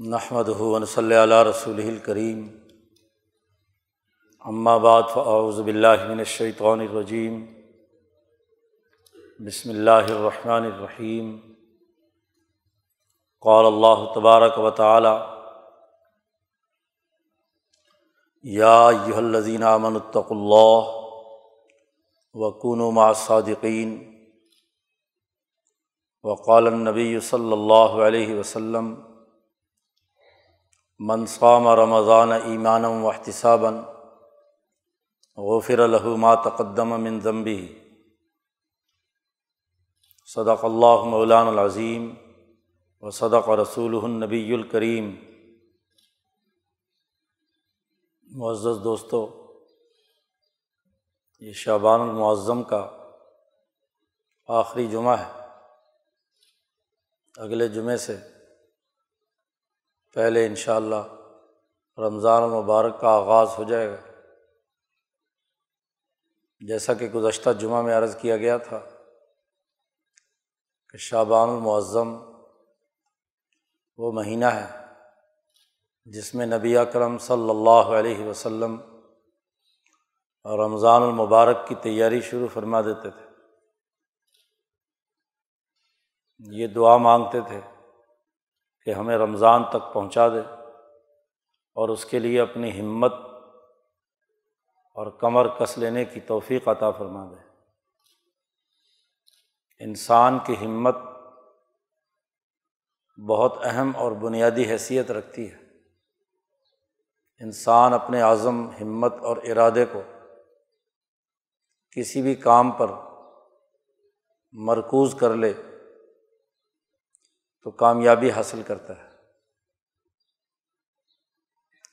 نحمد ہُون صلی اللہ رسول الکریم بعد فاعوذ باللہ من الشیطان الرجیم بسم اللہ الرحمن الرحیم قال اللہ تبارک و تعالی یا ایہا الذین آمنوا اتقوا اللہ وکونوا مع الصادقین وقال النبی صلی اللہ علیہ وسلم منصام رمضان ایمان و احتسابً غفر ما تقدم من ضمبی صدق اللہ مولان العظیم و صدق رسول النبی الکریم. معزز دوستوں یہ شعبان المعظم کا آخری جمعہ ہے۔ اگلے جمعے سے پہلے ان شاء اللہ رمضان المبارک کا آغاز ہو جائے گا۔ جیسا کہ گزشتہ جمعہ میں عرض کیا گیا تھا کہ شعبان المعظم وہ مہینہ ہے جس میں نبی اکرم صلی اللہ علیہ وسلم اور رمضان المبارک کی تیاری شروع فرما دیتے تھے۔ یہ دعا مانگتے تھے کہ ہمیں رمضان تک پہنچا دے اور اس کے لیے اپنی ہمت اور کمر کس لینے کی توفیق عطا فرما دے۔ انسان کی ہمت بہت اہم اور بنیادی حیثیت رکھتی ہے۔ انسان اپنے عزم، ہمت اور ارادے کو کسی بھی کام پر مرکوز کر لے تو کامیابی حاصل کرتا ہے۔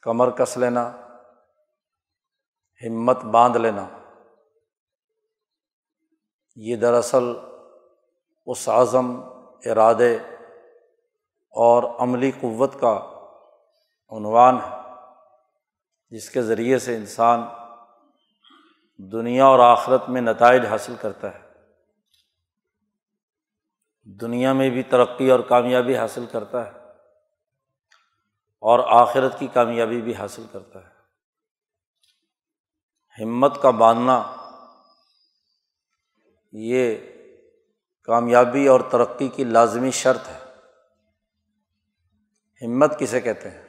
کمر کس لینا، ہمت باندھ لینا۔ یہ دراصل اس عزم، ارادے اور عملی قوت کا عنوان ہے، جس کے ذریعے سے انسان دنیا اور آخرت میں نتائج حاصل کرتا ہے۔ دنیا میں بھی ترقی اور کامیابی حاصل کرتا ہے اور آخرت کی کامیابی بھی حاصل کرتا ہے۔ ہمت کا باندھنا، یہ کامیابی اور ترقی کی لازمی شرط ہے۔ ہمت کسے کہتے ہیں؟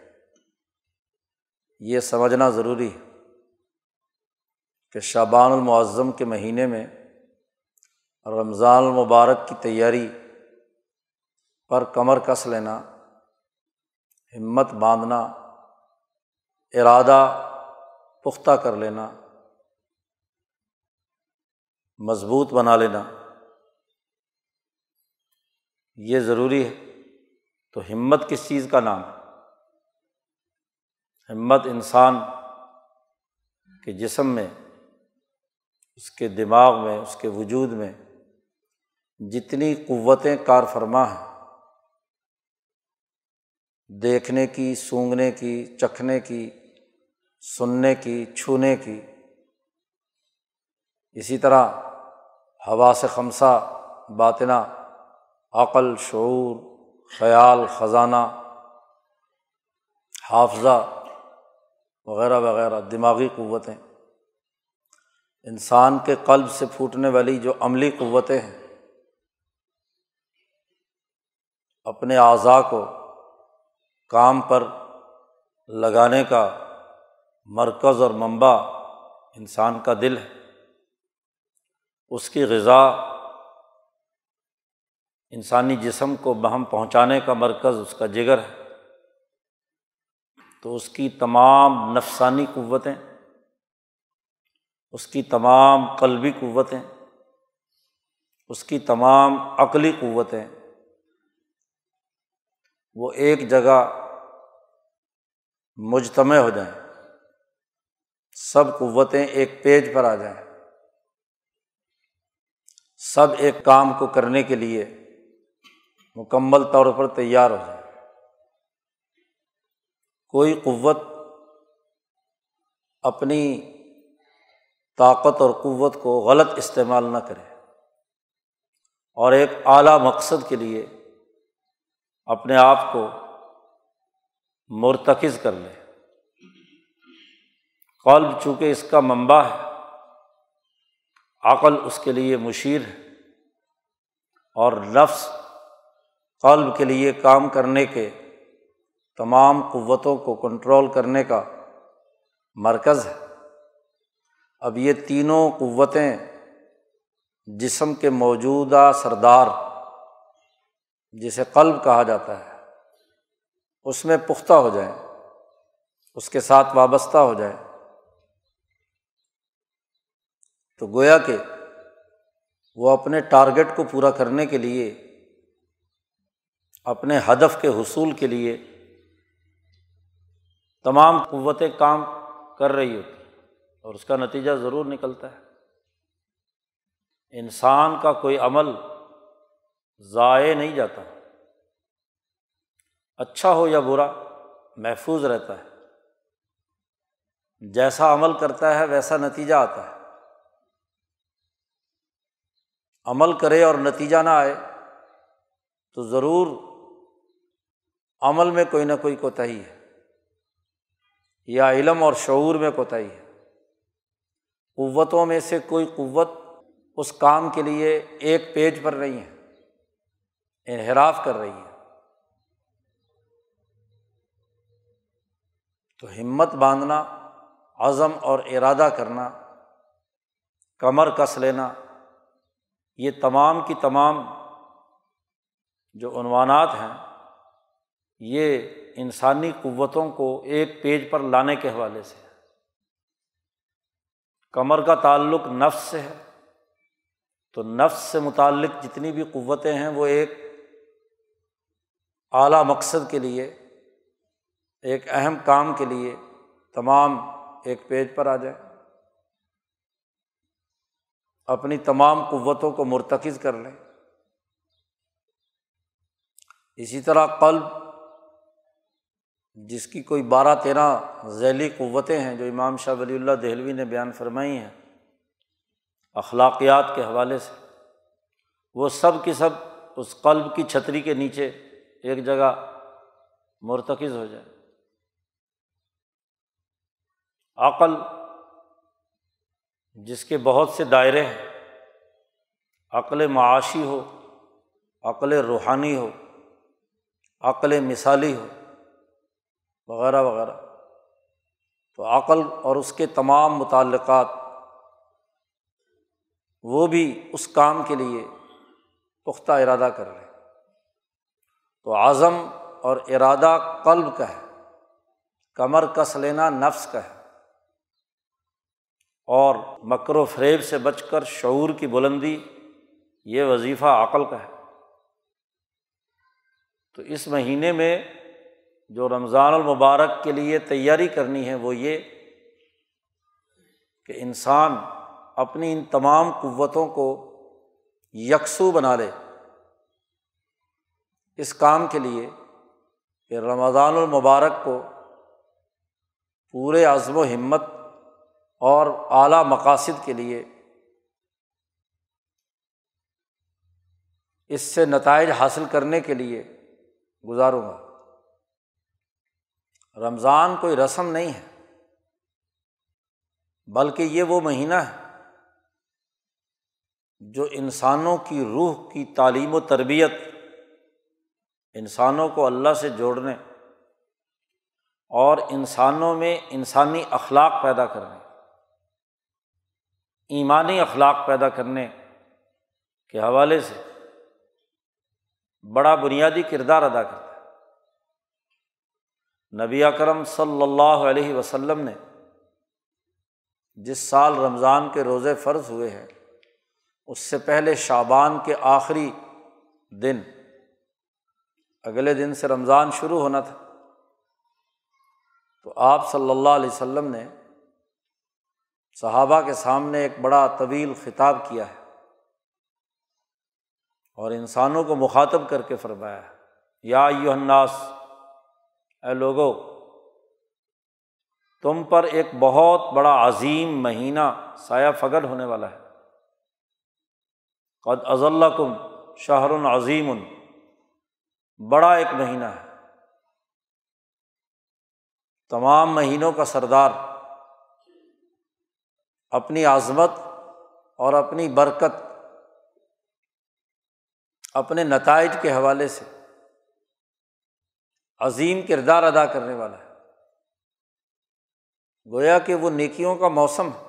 یہ سمجھنا ضروری ہے کہ شابان المعظم کے مہینے میں رمضان المبارک کی تیاری پر کمر کس لینا، ہمت باندھنا، ارادہ پختہ کر لینا، مضبوط بنا لینا، یہ ضروری ہے۔ تو ہمت کس چیز کا نام ہے؟ ہمت انسان کے جسم میں، اس کے دماغ میں، اس کے وجود میں جتنی قوتیں کار فرما ہیں دیکھنے کی سونگنے کی، چکھنے کی، سننے کی، چھونے کی۔ اسی طرح ہوا سے خمسہ باطنا عقل، شعور، خیال، خزانہ، حافظہ وغیرہ وغیرہ، دماغی قوتیں۔ انسان کے قلب سے پھوٹنے والی جو عملی قوتیں ہیں، اپنے اعضاء کو کام پر لگانے کا مرکز اور منبع انسان کا دل ہے۔ اس کی غذا انسانی جسم کو بہم پہنچانے کا مرکز، اس کا جگر ہے۔ تو اس کی تمام نفسانی قوتیں، اس کی تمام قلبی قوتیں، اس کی تمام عقلی قوتیں وہ ایک جگہ مجتمع ہو جائیں، سب قوتیں ایک پیج پر آ جائیں۔ سب ایک کام کو کرنے کے لیے مکمل طور پر تیار ہو جائے کوئی قوت اپنی طاقت اور قوت کو غلط استعمال نہ کرے، اور ایک اعلیٰ مقصد کے لیے اپنے آپ کو مرتکز کر لے۔ قلب چونکہ اس کا منبع ہے، عقل اس کے لیے مشیر ہے اور نفس قلب کے لیے کام کرنے کے تمام قوتوں کو کنٹرول کرنے کا مرکز ہے۔ اب یہ تینوں قوتیں جسم کے موجودہ سردار جسے قلب کہا جاتا ہے، اس میں پختہ ہو جائیں اس کے ساتھ وابستہ ہو جائے۔ تو گویا کہ وہ اپنے ٹارگیٹ کو پورا کرنے کے لیے، اپنے ہدف کے حصول کے لیے تمام قوتیں کام کر رہی ہوتی اور اس کا نتیجہ ضرور نکلتا ہے۔ انسان کا کوئی عمل ضائع نہیں جاتا۔ اچھا ہو یا برا، محفوظ رہتا ہے۔ جیسا عمل کرتا ہے، ویسا نتیجہ آتا ہے۔ عمل کرے اور نتیجہ نہ آئے، تو ضرور عمل میں کوئی نہ کوئی کوتاہی ہے۔ یا علم اور شعور میں کوتاہی ہے۔ قوتوں میں سے کوئی قوت اس کام کے لیے ایک پیج پر نہیں ہے۔ انحراف کر رہی ہے۔ تو ہمت باندھنا، عزم اور ارادہ کرنا، کمر کس لینا، یہ تمام کی تمام جو عنوانات ہیں، یہ انسانی قوتوں کو ایک پیج پر لانے کے حوالے سے کمر کا تعلق نفس سے ہے۔ تو نفس سے متعلق جتنی بھی قوتیں ہیں، وہ ایک اعلیٰ مقصد کے لیے، ایک اہم کام کے لیے تمام ایک پیج پر آ جائے اپنی تمام قوتوں کو مرتکز کر لیں۔ اسی طرح قلب، جس کی کوئی بارہ تیرہ ذیلی قوتیں ہیں، جو امام شاہ ولی اللہ دہلوی نے بیان فرمائی ہیں، اخلاقیات کے حوالے سے، وہ سب کی سب اس قلب کی چھتری کے نیچے ایک جگہ مرتکز ہو جائے۔ عقل جس کے بہت سے دائرے ہیں، عقل معاشی ہو، عقل روحانی ہو، عقل مثالی ہو، وغیرہ وغیرہ۔ تو عقل اور اس کے تمام متعلقات، وہ بھی اس کام کے لیے پختہ ارادہ کر لیں تو اعظم اور ارادہ قلب کا ہے، کمر کس لینا، نفس کا ہے۔ اور مکر و فریب سے بچ کر شعور کی بلندی، یہ وظیفہ عقل کا ہے۔ تو اس مہینے میں جو رمضان المبارک کے لیے تیاری کرنی ہے، وہ یہ کہ انسان اپنی ان تمام قوتوں کو یکسو بنا لے۔ اس کام کے لیے کہ رمضان المبارک کو پورے عزم و ہمت اور اعلیٰ مقاصد کے لیے اس سے نتائج حاصل کرنے کے لیے گزاروں گا۔ رمضان کوئی رسم نہیں ہے، بلکہ یہ وہ مہینہ ہے جو انسانوں کی روح کی تعلیم و تربیت انسانوں کو اللہ سے جوڑنے اور انسانوں میں انسانی اخلاق پیدا کرنے، ایمانی اخلاق پیدا کرنے کے حوالے سے بڑا بنیادی کردار ادا کرتا ہے۔ نبی اکرم صلی اللہ علیہ وسلم نے جس سال رمضان کے روزے فرض ہوئے ہیں، اس سے پہلے شابان کے آخری دن اگلے دن سے رمضان شروع ہونا تھا۔ تو آپ صلی اللہ علیہ وسلم نے صحابہ کے سامنے ایک بڑا طویل خطاب کیا ہے اور انسانوں کو مخاطب کر کے فرمایا ہے۔ یا یو الناس، اے لوگو، تم پر ایک بہت بڑا عظیم مہینہ سایہ فگڑ ہونے والا ہے۔ قد از اللہ کم شہر عظیم۔ بڑا ایک مہینہ ہے۔ تمام مہینوں کا سردار۔ اپنی عظمت اور اپنی برکت اپنے نتائج کے حوالے سے عظیم کردار ادا کرنے والا ہے۔ گویا کہ وہ نیکیوں کا موسم ہے۔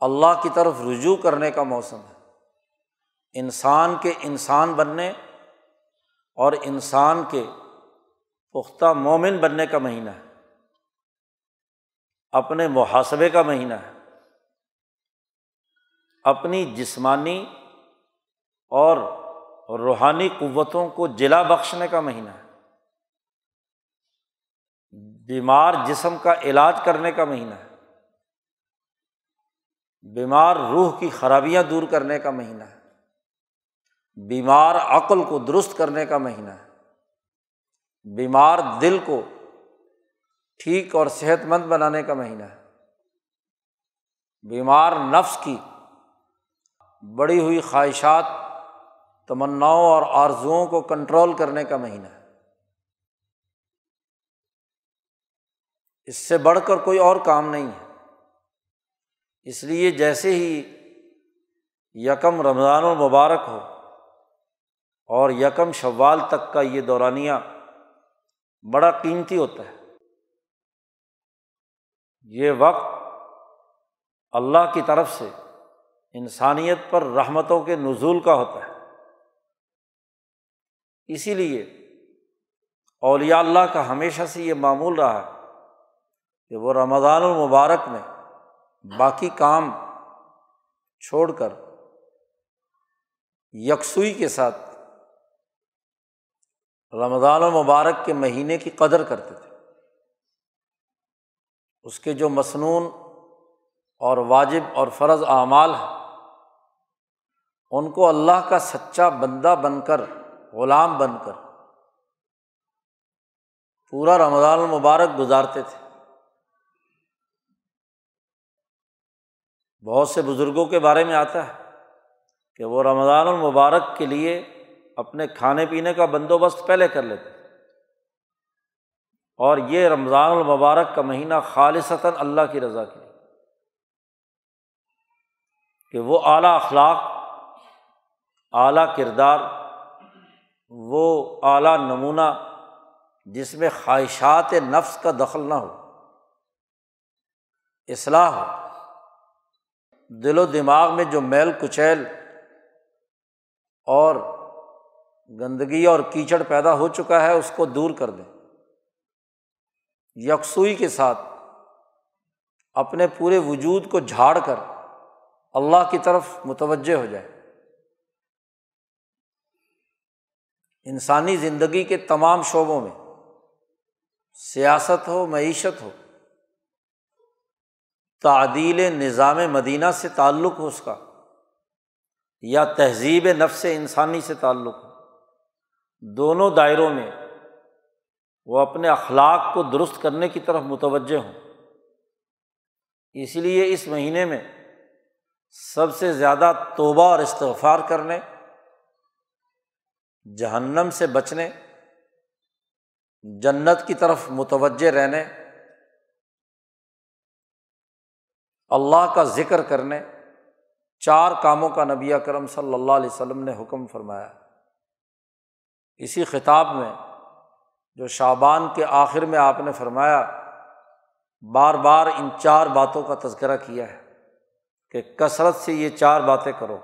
اللہ کی طرف رجوع کرنے کا موسم ہے۔ انسان کے انسان بننے اور انسان کے پختہ مومن بننے کا مہینہ ہے۔ اپنے محاسبے کا مہینہ ہے۔ اپنی جسمانی اور روحانی قوتوں کو جلا بخشنے کا مہینہ ہے۔ بیمار جسم کا علاج کرنے کا مہینہ ہے۔ بیمار روح کی خرابیاں دور کرنے کا مہینہ ہے۔ بیمار عقل کو درست کرنے کا مہینہ ہے۔ بیمار دل کو ٹھیک اور صحت مند بنانے کا مہینہ ہے۔ بیمار نفس کی بڑی ہوئی خواہشات، تمناؤں اور آرزوؤں کو کنٹرول کرنے کا مہینہ ہے۔ اس سے بڑھ کر کوئی اور کام نہیں ہے۔ اس لیے جیسے ہی یکم رمضان المبارک ہو اور یکم شوال تک کا یہ دورانیہ بڑا قیمتی ہوتا ہے۔ یہ وقت اللہ کی طرف سے انسانیت پر رحمتوں کے نزول کا ہوتا ہے۔ اسی لیے اولیاء اللہ کا ہمیشہ سے یہ معمول رہا ہے کہ وہ رمضان المبارک میں باقی کام چھوڑ کر یکسوئی کے ساتھ رمضان المبارک کے مہینے کی قدر کرتے تھے۔ اس کے جو مصنون اور واجب اور فرض اعمال ہیں، ان کو اللہ کا سچا بندہ بن کر، غلام بن کر پورا رمضان المبارک گزارتے تھے۔ بہت سے بزرگوں کے بارے میں آتا ہے کہ وہ رمضان المبارک کے لیے اپنے کھانے پینے کا بندوبست پہلے کر لیتے۔ اور یہ رمضان المبارک کا مہینہ خالصتاً اللہ کی رضا کے لیے۔ کہ وہ اعلیٰ اخلاق، اعلیٰ کردار، وہ اعلیٰ نمونہ جس میں خواہشات نفس کا دخل نہ ہو، اصلاح ہو۔ دل و دماغ میں جو میل کچیل اور گندگی اور کیچڑ پیدا ہو چکا ہے، اس کو دور کر دیں۔ یکسوئی کے ساتھ اپنے پورے وجود کو جھاڑ کر اللہ کی طرف متوجہ ہو جائے۔ انسانی زندگی کے تمام شعبوں میں سیاست ہو، معیشت ہو، تعدیل نظام مدینہ سے تعلق ہو اس کا، یا تہذیب نفس انسانی سے تعلق ہو۔ دونوں دائروں میں وہ اپنے اخلاق کو درست کرنے کی طرف متوجہ ہوں۔ اس لیے اس مہینے میں سب سے زیادہ توبہ اور استغفار کرنے، جہنم سے بچنے، جنت کی طرف متوجہ رہنے، اللہ کا ذکر کرنے، چار کاموں کا نبی کرم صلی اللہ علیہ وسلم نے حکم فرمایا۔ اسی خطاب میں جو شابان کے آخر میں آپ نے فرمایا، بار بار ان چار باتوں کا تذکرہ کیا ہے کہ کثرت سے یہ چار باتیں کرو۔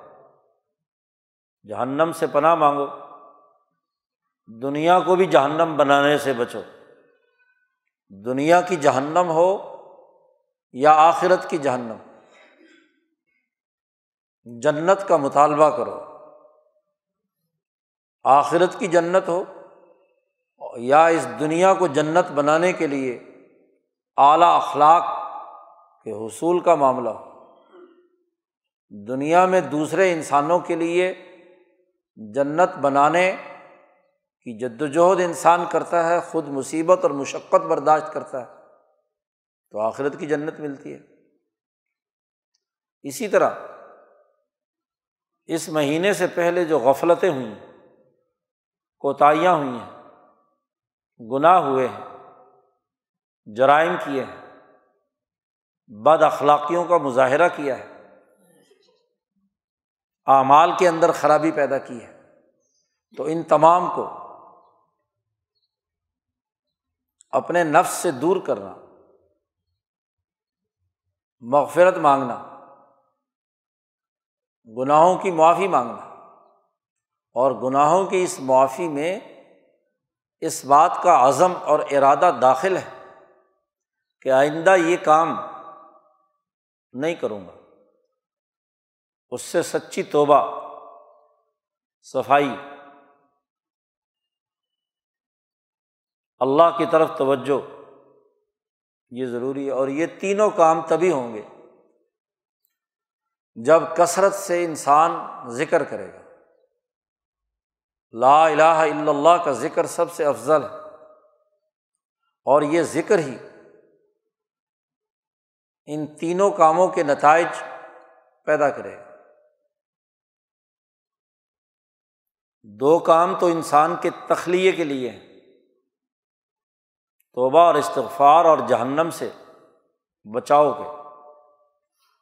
جہنم سے پناہ مانگو، دنیا کو بھی جہنم بنانے سے بچو۔ دنیا کی جہنم ہو یا آخرت کی جہنم، جنت کا مطالبہ کرو۔ آخرت کی جنت ہو یا اس دنیا کو جنت بنانے کے لیے اعلیٰ اخلاق کے حصول کا معاملہ ہو۔ دنیا میں دوسرے انسانوں کے لیے جنت بنانے کی جد وجہد انسان کرتا ہے، خود مصیبت اور مشقت برداشت کرتا ہے، تو آخرت کی جنت ملتی ہے۔ اسی طرح اس مہینے سے پہلے جو غفلتیں ہوئیں کوتاہیاں ہوئی ہیں، گناہ ہوئے ہیں، جرائم کیے ہیں، بد اخلاقیوں کا مظاہرہ کیا ہے، اعمال کے اندر خرابی پیدا کی ہے۔ تو ان تمام کو اپنے نفس سے دور کرنا، مغفرت مانگنا، گناہوں کی معافی مانگنا اور گناہوں کی اس معافی میں اس بات کا عزم اور ارادہ داخل ہے کہ آئندہ یہ کام نہیں کروں گا۔ اس سے سچی توبہ، صفائی، اللہ کی طرف توجہ، یہ ضروری ہے اور یہ تینوں کام تبھی ہوں گے جب کثرت سے انسان ذکر کرے گا۔ لا الہ الا اللہ کا ذکر سب سے افضل ہے۔ اور یہ ذکر ہی ان تینوں کاموں کے نتائج پیدا کرے گا۔ دو کام تو انسان کے تخلیے کے لیے ہیں۔ توبہ اور استغفار اور جہنم سے بچاؤ کے۔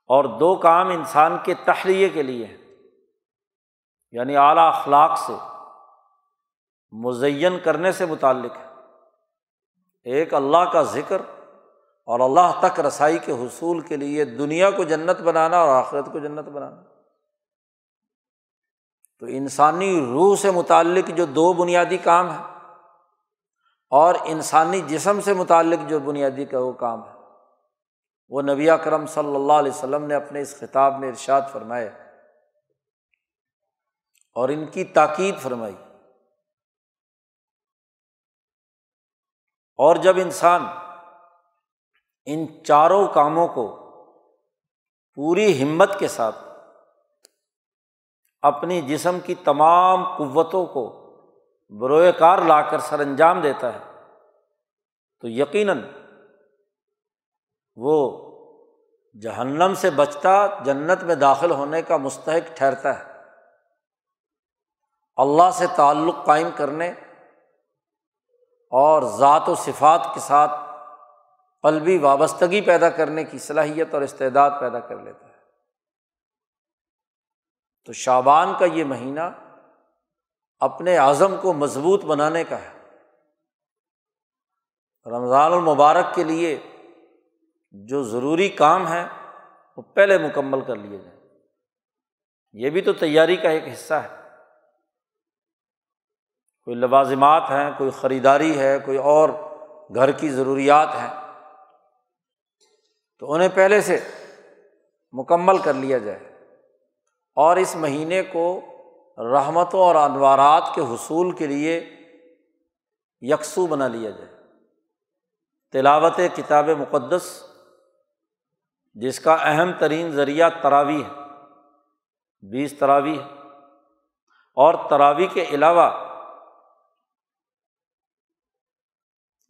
اور دو کام انسان کے تخلیے کے لیے ہیں۔ یعنی اعلیٰ اخلاق سے۔ مزین کرنے سے متعلق ہے۔ ایک اللہ کا ذکر اور اللہ تک رسائی کے حصول کے لیے دنیا کو جنت بنانا اور آخرت کو جنت بنانا۔ تو انسانی روح سے متعلق جو دو بنیادی کام ہیں اور انسانی جسم سے متعلق جو بنیادی کا وہ کام ہے۔ وہ نبی کرم صلی اللہ علیہ وسلم نے اپنے اس خطاب میں ارشاد فرمائے اور ان کی تاکید فرمائی۔ اور جب انسان ان چاروں کاموں کو پوری ہمت کے ساتھ اپنی جسم کی تمام قوتوں کو بروئے کار لا کر سر انجام دیتا ہے، تو یقیناً وہ جہنم سے بچتا جنت میں داخل ہونے کا مستحق ٹھہرتا ہے۔ اللہ سے تعلق قائم کرنے اور ذات و صفات کے ساتھ قلبی وابستگی پیدا کرنے کی صلاحیت اور استعداد پیدا کر لیتا ہے۔ تو شابان کا یہ مہینہ اپنے اعظم کو مضبوط بنانے کا ہے۔ رمضان المبارک کے لیے جو ضروری کام ہے وہ پہلے مکمل کر لیے جائیں۔ یہ بھی تو تیاری کا ایک حصہ ہے۔ کوئی لوازمات ہیں، کوئی خریداری ہے، کوئی اور گھر کی ضروریات ہیں۔ تو انہیں پہلے سے مکمل کر لیا جائے۔ اور اس مہینے کو رحمتوں اور انوارات کے حصول کے لیے یکسو بنا لیا جائے۔ تلاوت کتاب مقدس، جس کا اہم ترین ذریعہ تراوی ہے، بیس تراوی ہے اور تراوی کے علاوہ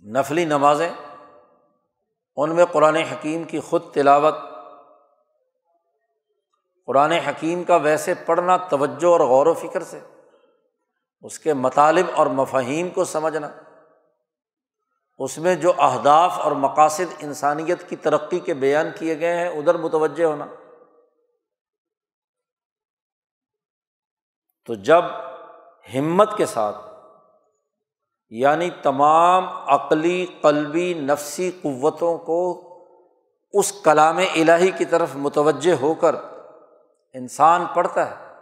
نفلی نمازیں، ان میں قرآن حکیم کی خود تلاوت، قرآن حکیم کا ویسے پڑھنا توجہ اور غور و فکر سے، اس کے مطالب اور مفاہیم کو سمجھنا، اس میں جو اہداف اور مقاصد انسانیت کی ترقی کے بیان کیے گئے ہیں، ادھر متوجہ ہونا۔ تو جب ہمت کے ساتھ یعنی تمام عقلی، قلبی، نفسی قوتوں کو اس کلام الہی کی طرف متوجہ ہو کر انسان پڑھتا ہے،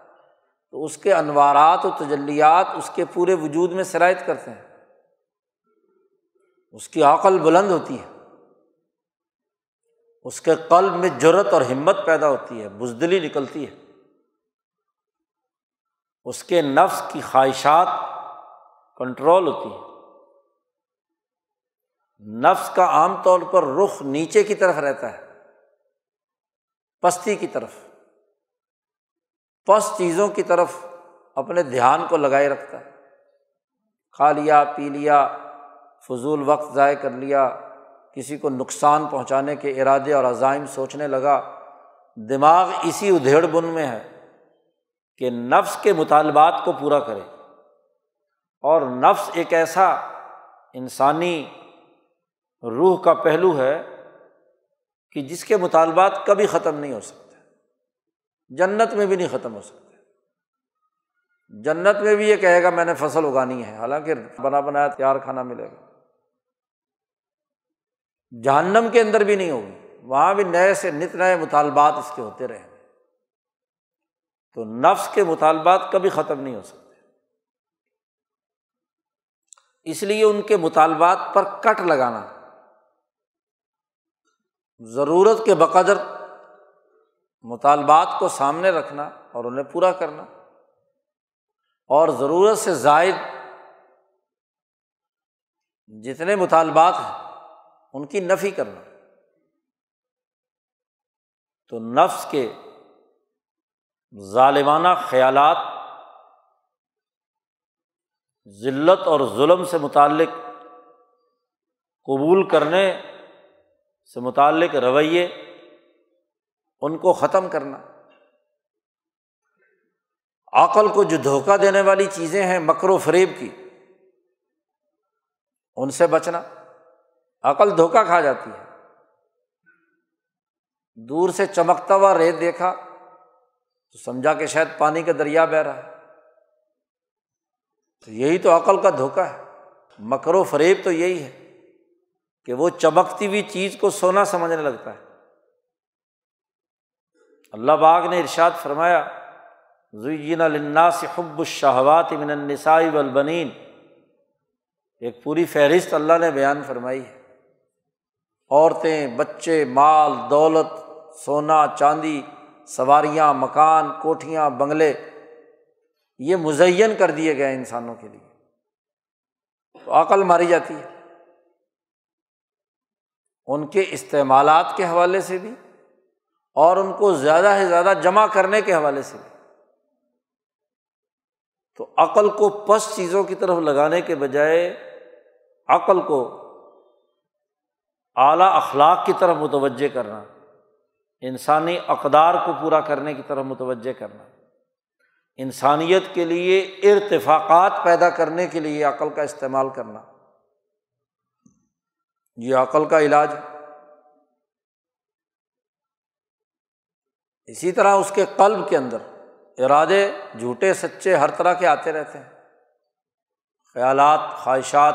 تو اس کے انوارات و تجلیات اس کے پورے وجود میں شرائط کرتے ہیں۔ اس کی عقل بلند ہوتی ہے۔ اس کے قلب میں جرت اور ہمت پیدا ہوتی ہے، بزدلی نکلتی ہے۔ اس کے نفس کی خواہشات کنٹرول ہوتی ہے۔ نفس کا عام طور پر رخ نیچے کی طرف رہتا ہے، پستی کی طرف۔ پس چیزوں کی طرف اپنے دھیان کو لگائے رکھتا ہے۔ کھا لیا، پی لیا، فضول وقت ضائع کر لیا، کسی کو نقصان پہنچانے کے ارادے اور عزائم سوچنے لگا۔ دماغ اسی ادھیڑ بن میں ہے کہ نفس کے مطالبات کو پورا کرے۔ اور نفس ایک ایسا انسانی روح کا پہلو ہے کہ جس کے مطالبات کبھی ختم نہیں ہو سکتے، جنت میں بھی نہیں ختم ہو سکتے۔ جنت میں بھی یہ کہے گا، میں نے فصل اگانی ہے۔ حالانکہ بنا بنایا تیار کھانا ملے گا۔ جہنم کے اندر بھی نہیں ہوگی، وہاں بھی نئے سے نت نئے مطالبات اس کے ہوتے رہیں گے تو نفس کے مطالبات کبھی ختم نہیں ہو سکتے۔ اس لیے ان کے مطالبات پر کٹ لگانا۔ ضرورت کے بقدر مطالبات کو سامنے رکھنا اور انہیں پورا کرنا۔ اور ضرورت سے زائد جتنے مطالبات ہیں، ان کی نفی کرنا۔ تو نفس کے ظالمانہ خیالات ذلت اور ظلم سے متعلق، قبول کرنے سے متعلق رویے، ان کو ختم کرنا۔ عقل کو جو دھوکہ دینے والی چیزیں ہیں، مکر و فریب کی، ان سے بچنا۔ عقل دھوکہ کھا جاتی ہے۔ دور سے چمکتا ہوا ریت دیکھا تو سمجھا کہ شاید پانی کا دریا بہ رہا ہے۔ تو یہی تو عقل کا دھوکا ہے۔ مکر و فریب تو یہی ہے کہ وہ چمکتی ہوئی چیز کو سونا سمجھنے لگتا ہے۔ اللہ باغ نے ارشاد فرمایا، زین الناس حب الشہوات من النساء والبنین ایک پوری فہرست اللہ نے بیان فرمائی ہے۔ عورتیں، بچے، مال، دولت، سونا، چاندی، سواریاں، مکان، کوٹھیاں، بنگلے یہ مزین کر دیے گئے انسانوں کے لیے۔ تو عقل ماری جاتی ہے۔ ان کے استعمالات کے حوالے سے بھی اور ان کو زیادہ سے زیادہ جمع کرنے کے حوالے سے بھی۔ تو عقل کو پس چیزوں کی طرف لگانے کے بجائے عقل کو اعلیٰ اخلاق کی طرف متوجہ کرنا، انسانی اقدار کو پورا کرنے کی طرف متوجہ کرنا۔ انسانیت کے لیے ارتفاقات پیدا کرنے کے لیے عقل کا استعمال کرنا۔ یہ عقل کا علاج اسی طرح اس کے قلب کے اندر ارادے جھوٹے، سچے، ہر طرح کے آتے رہتے ہیں۔ خیالات، خواہشات،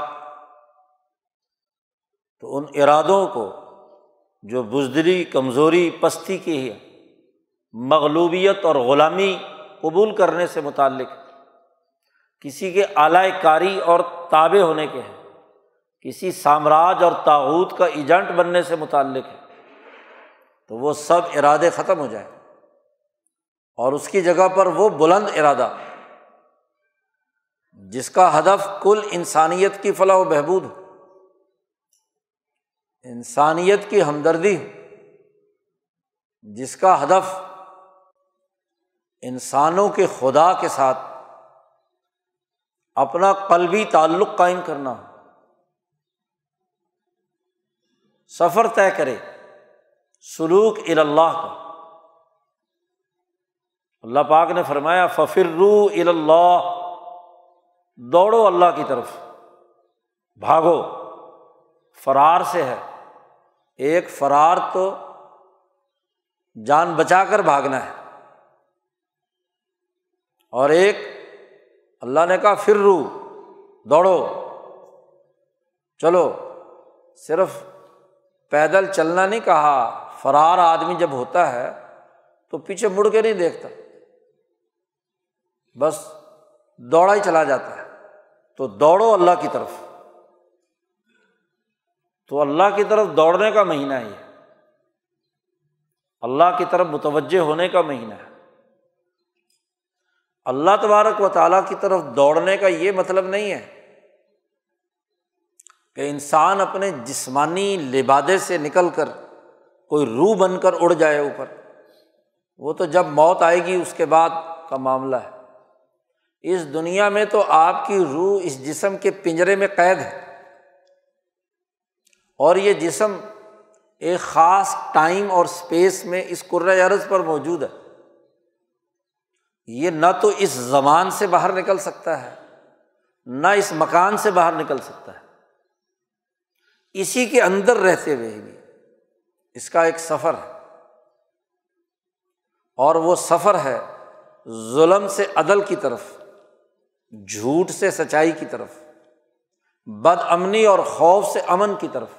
تو ان ارادوں کو جو بزدری کمزوری، پستی کی ہے۔ مغلوبیت اور غلامی قبول کرنے سے متعلق کسی کے اعلی کاری اور تابع ہونے کے ہیں۔ کسی سامراج اور تاوت کا ایجنٹ بننے سے متعلق ہے۔ تو وہ سب ارادے ختم ہو جائیں۔ اور اس کی جگہ پر وہ بلند ارادہ۔ جس کا ہدف کل انسانیت کی فلاح و بہبود ہو۔ انسانیت کی ہمدردی جس کا ہدف انسانوں کے خدا کے ساتھ اپنا قلبی تعلق قائم کرنا ہو سفر طے کرے سلوک اللہ کا۔ اللہ پاک نے فرمایا، ففرو اللہ، دوڑو اللہ کی طرف، بھاگو، فرار سے ہے۔ ایک فرار تو جان بچا کر بھاگنا ہے۔ اور ایک اللہ نے کہا پھر رو دوڑو۔ چلو، صرف پیدل چلنا نہیں کہا، فرار آدمی جب ہوتا ہے تو پیچھے مڑ کے نہیں دیکھتا۔ بس دوڑا ہی چلا جاتا ہے۔ تو دوڑو اللہ کی طرف۔ تو اللہ کی طرف دوڑنے کا مہینہ ہے۔ اللہ کی طرف متوجہ ہونے کا مہینہ ہے۔ اللہ تبارک و تعالیٰ کی طرف دوڑنے کا یہ مطلب نہیں ہے کہ انسان اپنے جسمانی لبادے سے نکل کر کوئی روح بن کر اڑ جائے اوپر۔ وہ تو جب موت آئے گی، اس کے بعد کا معاملہ ہے۔ اس دنیا میں تو آپ کی روح اس جسم کے پنجرے میں قید ہے۔ اور یہ جسم ایک خاص ٹائم اور اسپیس میں اس عرض پر موجود ہے۔ یہ نہ تو اس زبان سے باہر نکل سکتا ہے، نہ اس مکان سے باہر نکل سکتا ہے۔ اسی کے اندر رہتے ہوئے بھی اس کا ایک سفر ہے۔ اور وہ سفر ہے ظلم سے عدل کی طرف، جھوٹ سے سچائی کی طرف، بد امنی اور خوف سے امن کی طرف،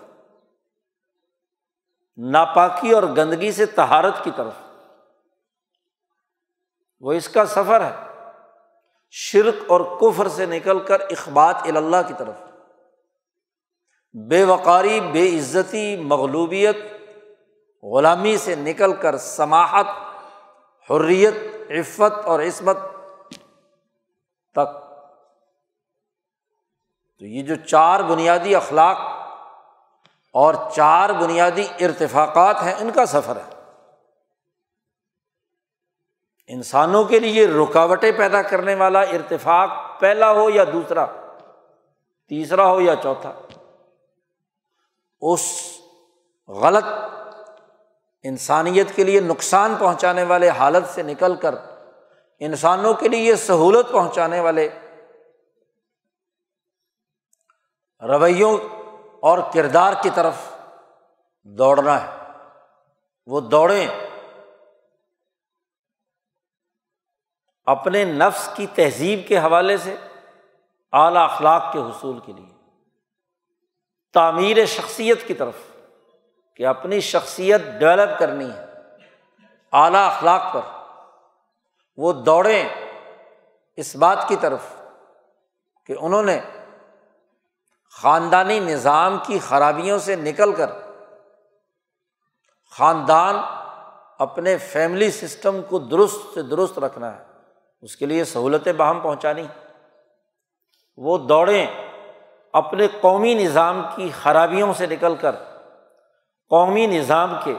ناپاکی اور گندگی سے تہارت کی طرف۔ وہ اس کا سفر ہے۔ شرک اور کفر سے نکل کر اخبات اللہ کی طرف۔ بے وقاری، بے عزتی، مغلوبیت، غلامی سے نکل کر سماہت حریت، عفت اور عصمت تک۔ تو یہ جو چار بنیادی اخلاق اور چار بنیادی ارتفاقات ہیں، ان کا سفر ہے۔ انسانوں کے لیے رکاوٹیں پیدا کرنے والا ارتفاق پہلا ہو یا دوسرا؟ تیسرا ہو یا چوتھا؟ اس غلط انسانیت کے لیے نقصان پہنچانے والے حالت سے نکل کر انسانوں کے لیے سہولت پہنچانے والے رویوں اور کردار کی طرف دوڑنا ہے۔ وہ دوڑیں۔ اپنے نفس کی تہذیب کے حوالے سے اعلیٰ اخلاق کے حصول کے لیے۔ تعمیر شخصیت کی طرف کہ اپنی شخصیت ڈیولپ کرنی ہے۔ اعلیٰ اخلاق پر وہ دوڑیں اس بات کی طرف کہ انہوں نے خاندانی نظام کی خرابیوں سے نکل کر خاندان اپنے فیملی سسٹم کو درست سے درست رکھنا ہے۔ اس کے لیے سہولتیں باہم پہنچانی وہ دوڑیں اپنے قومی نظام کی خرابیوں سے نکل کر قومی نظام کے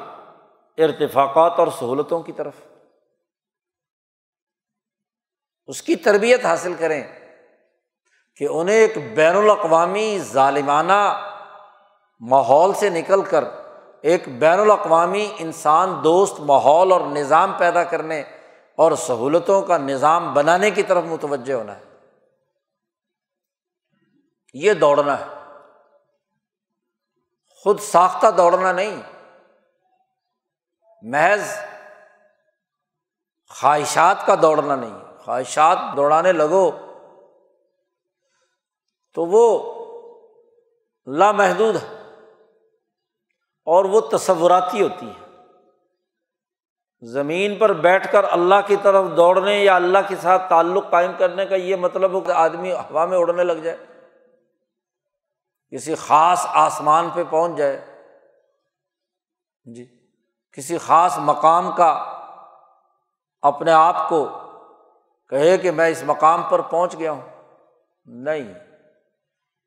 ارتفاقات اور سہولتوں کی طرف۔ اس کی تربیت حاصل کریں کہ انہیں ایک بین الاقوامی ظالمانہ ماحول سے نکل کر ایک بین الاقوامی انسان دوست ماحول اور نظام پیدا کرنے اور سہولتوں کا نظام بنانے کی طرف متوجہ ہونا ہے۔ یہ دوڑنا ہے۔ خود ساختہ دوڑنا نہیں۔ محض خواہشات کا دوڑنا نہیں۔ خواہشات دوڑانے لگو تو وہ لامحدود ہے اور وہ تصوراتی ہوتی ہے۔ زمین پر بیٹھ کر اللہ کی طرف دوڑنے یا اللہ کے ساتھ تعلق قائم کرنے کا یہ مطلب ہو کہ آدمی ہوا میں اڑنے لگ جائے، کسی خاص آسمان پہ پہنچ جائے۔ جی کسی خاص مقام کا اپنے آپ کو کہے کہ میں اس مقام پر پہنچ گیا ہوں۔ نہیں،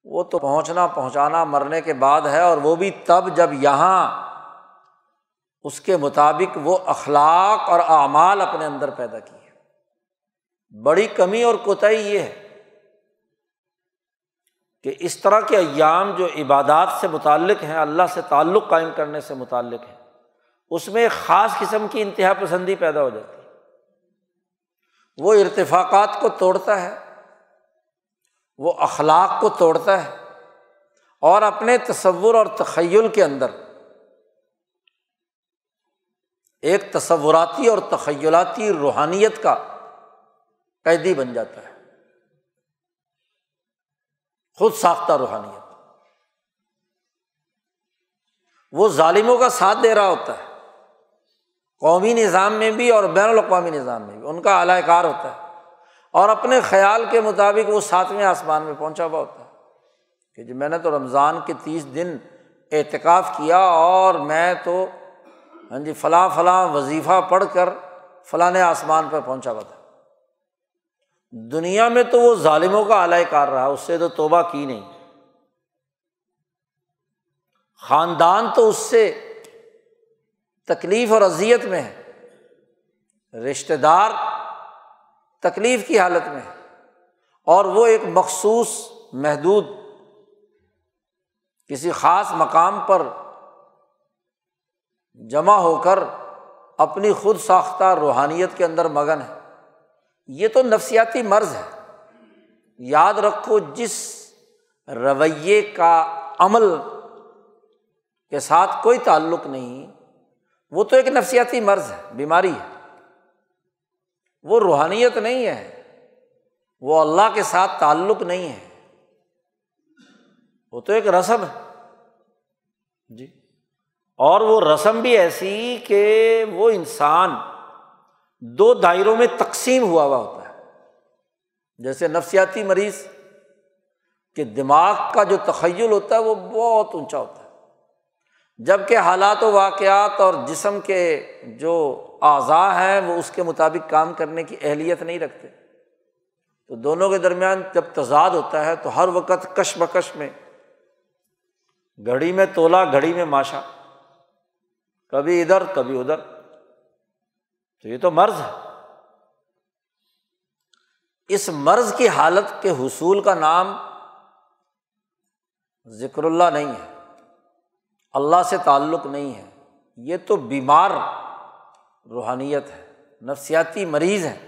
وہ تو پہنچنا، پہنچانا مرنے کے بعد ہے اور وہ بھی تب جب یہاں اس کے مطابق وہ اخلاق اور اعمال اپنے اندر پیدا کیے بڑی کمی اور کوتاہی یہ ہے کہ اس طرح کے ایام جو عبادات سے متعلق ہیں، اللہ سے تعلق قائم کرنے سے متعلق ہیں، اس میں ایک خاص قسم کی انتہا پسندی پیدا ہو جاتی ہے۔ وہ ارتفاقات کو توڑتا ہے، وہ اخلاق کو توڑتا ہے اور اپنے تصور اور تخیل کے اندر ایک تصوراتی اور تخیلاتی روحانیت کا قیدی بن جاتا ہے۔ خود ساختہ روحانیت۔ وہ ظالموں کا ساتھ دے رہا ہوتا ہے۔ قومی نظام میں بھی اور بین الاقوامی نظام میں بھی۔ ان کا اعلی کار ہوتا ہے۔ اور اپنے خیال کے مطابق وہ ساتویں آسمان میں پہنچا ہوا ہوتا ہے۔ کہ جی میں نے تو رمضان کے تیس دن اعتکاف کیا اور میں تو ہاں جی فلاں فلاں وظیفہ پڑھ کر فلاں آسمان پہ پہنچا ہوا تھا دنیا میں تو وہ ظالموں کا اعلی کار رہا، اس سے تو توبہ کی نہیں۔ خاندان تو اس سے تکلیف اور اذیت میں ہے۔ رشتے دار تکلیف کی حالت میں ہے۔ اور وہ ایک مخصوص محدود، کسی خاص مقام پر جمع ہو کر اپنی خود ساختہ روحانیت کے اندر مگن ہے۔ یہ تو نفسیاتی مرض ہے۔ یاد رکھو جس رویے کا عمل کے ساتھ کوئی تعلق نہیں، وہ تو ایک نفسیاتی مرض ہے، بیماری ہے۔ وہ روحانیت نہیں ہے، وہ اللہ کے ساتھ تعلق نہیں ہے۔ وہ تو ایک رسم ہے۔ جی۔ اور وہ رسم بھی ایسی کہ وہ انسان دو دائروں میں تقسیم ہوا ہوا ہوتا ہے۔ جیسے نفسیاتی مریض کے دماغ کا جو تخیل ہوتا ہے وہ بہت اونچا ہوتا ہے۔ جبکہ حالات و واقعات اور جسم کے جو اعضاء ہیں وہ اس کے مطابق کام کرنے کی اہلیت نہیں رکھتے۔ تو دونوں کے درمیان جب تضاد ہوتا ہے تو ہر وقت کش بکش میں گھڑی میں تولا، گھڑی میں ماشا کبھی ادھر کبھی ادھر۔ تو یہ تو مرض ہے۔ اس مرض کی حالت کے حصول کا نام ذکر اللہ نہیں ہے۔ اللہ سے تعلق نہیں ہے۔ یہ تو بیمار روحانیت ہے، نفسیاتی مریض ہے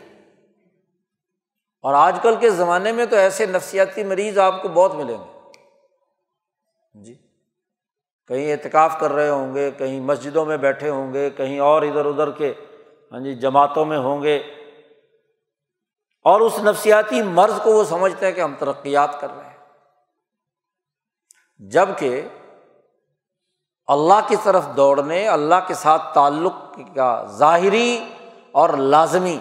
اور آج کل کے زمانے میں تو ایسے نفسیاتی مریض آپ کو بہت ملیں گے۔ جی۔ کہیں اعتکاف کر رہے ہوں گے، کہیں مسجدوں میں بیٹھے ہوں گے، کہیں اور ادھر ادھر کے ہاں جی جماعتوں میں ہوں گے۔ اور اس نفسیاتی مرض کو وہ سمجھتے ہیں کہ ہم ترقیات کر رہے ہیں۔ جبکہ اللہ کی طرف دوڑنے، اللہ کے ساتھ تعلق کا ظاہری اور لازمی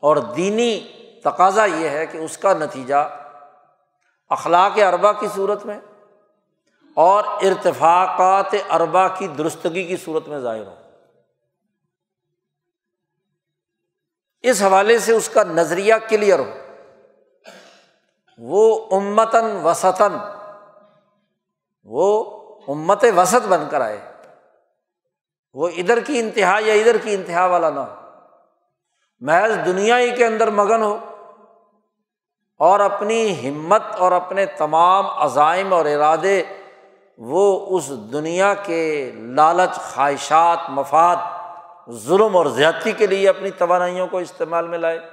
اور دینی تقاضا یہ ہے کہ اس کا نتیجہ اخلاق اربا کی صورت میں اور ارتفاقات اربا کی درستگی کی صورت میں ظاہر ہو۔ اس حوالے سے اس کا نظریہ کلیئر ہو۔ وہ امتن وسطن وہ امت وسط بن کر آئے۔ وہ ادھر کی انتہا یا ادھر کی انتہا والا نہ ہو۔ محض دنیا ہی کے اندر مگن ہو۔ اور اپنی ہمت اور اپنے تمام عزائم اور ارادے وہ اس دنیا کے لالچ، خواہشات، مفاد، ظلم اور زیادتی کے لیے اپنی توانائیوں کو استعمال میں لائے۔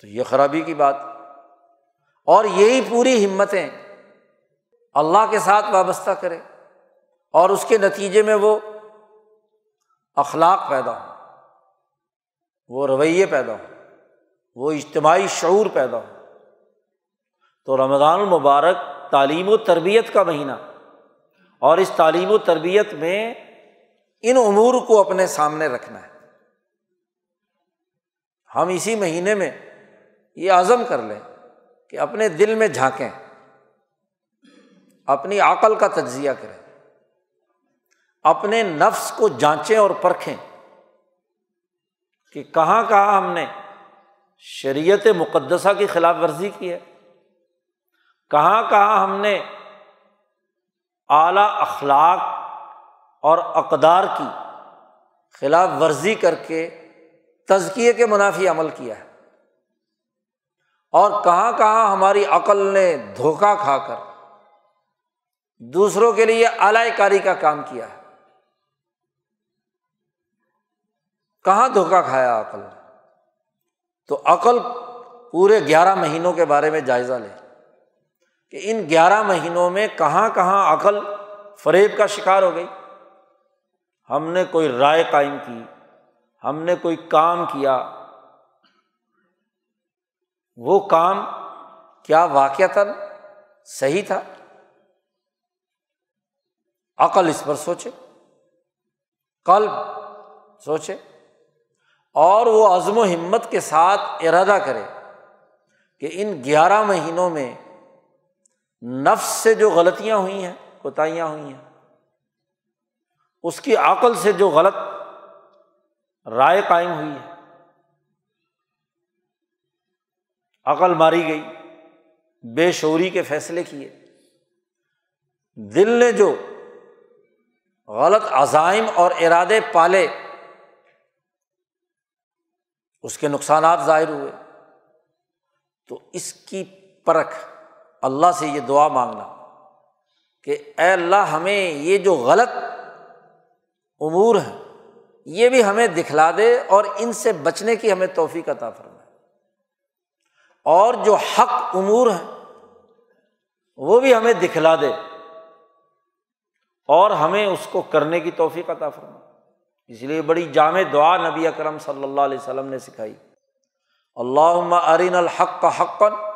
تو یہ خرابی کی بات۔ اور یہی پوری ہمتیں اللہ کے ساتھ وابستہ کرے اور اس کے نتیجے میں وہ اخلاق پیدا ہو وہ رویے پیدا ہو وہ اجتماعی شعور پیدا ہو تو رمضان المبارک تعلیم و تربیت کا مہینہ اور اس تعلیم و تربیت میں ان امور کو اپنے سامنے رکھنا ہے۔ ہم اسی مہینے میں یہ عزم کر لیں کہ اپنے دل میں جھانکیں، اپنی عقل کا تجزیہ کریں، اپنے نفس کو جانچیں اور پرکھیں کہ کہاں کہاں ہم نے شریعت مقدسہ کی خلاف ورزی کی ہے۔ کہاں کہاں ہم نے اعلیٰ اخلاق اور اقدار کی خلاف ورزی کر کے تزکیے کے منافی عمل کیا ہے اور کہاں کہاں ہماری عقل نے دھوکہ کھا کر دوسروں کے لیے اعلی کاری کا کام کیا ہے کہاں دھوکہ کھایا عقل نے؟ تو عقل پورے گیارہ مہینوں کے بارے میں جائزہ لے کہ ان گیارہ مہینوں میں کہاں کہاں عقل فریب کا شکار ہو گئی۔ ہم نے کوئی رائے قائم کی، ہم نے کوئی کام کیا۔ وہ کام کیا واقع تھا صحیح تھا؟ عقل اس پر سوچے، قلب سوچے، اور وہ عزم و ہمت کے ساتھ ارادہ کرے کہ ان گیارہ مہینوں میں نفس سے جو غلطیاں ہوئی ہیں، کوتاہیاں ہوئی ہیں، اس کی عقل سے جو غلط رائے قائم ہوئی ہے، عقل ماری گئی، بے شعوری کے فیصلے کیے، دل نے جو غلط عزائم اور ارادے پالے، اس کے نقصانات ظاہر ہوئے۔ تو اس کی پرکھ اللہ سے یہ دعا مانگنا کہ اے اللہ ہمیں یہ جو غلط امور ہیں، یہ بھی ہمیں دکھلا دے اور ان سے بچنے کی ہمیں توفیق عطا فرمائے۔ اور جو حق امور ہیں، وہ بھی ہمیں دکھلا دے اور ہمیں اس کو کرنے کی توفیق عطا فرما اس لیے بڑی جامع دعا نبی اکرم صلی اللہ علیہ وسلم نے سکھائی۔ اللہ ارین الحق کا حقن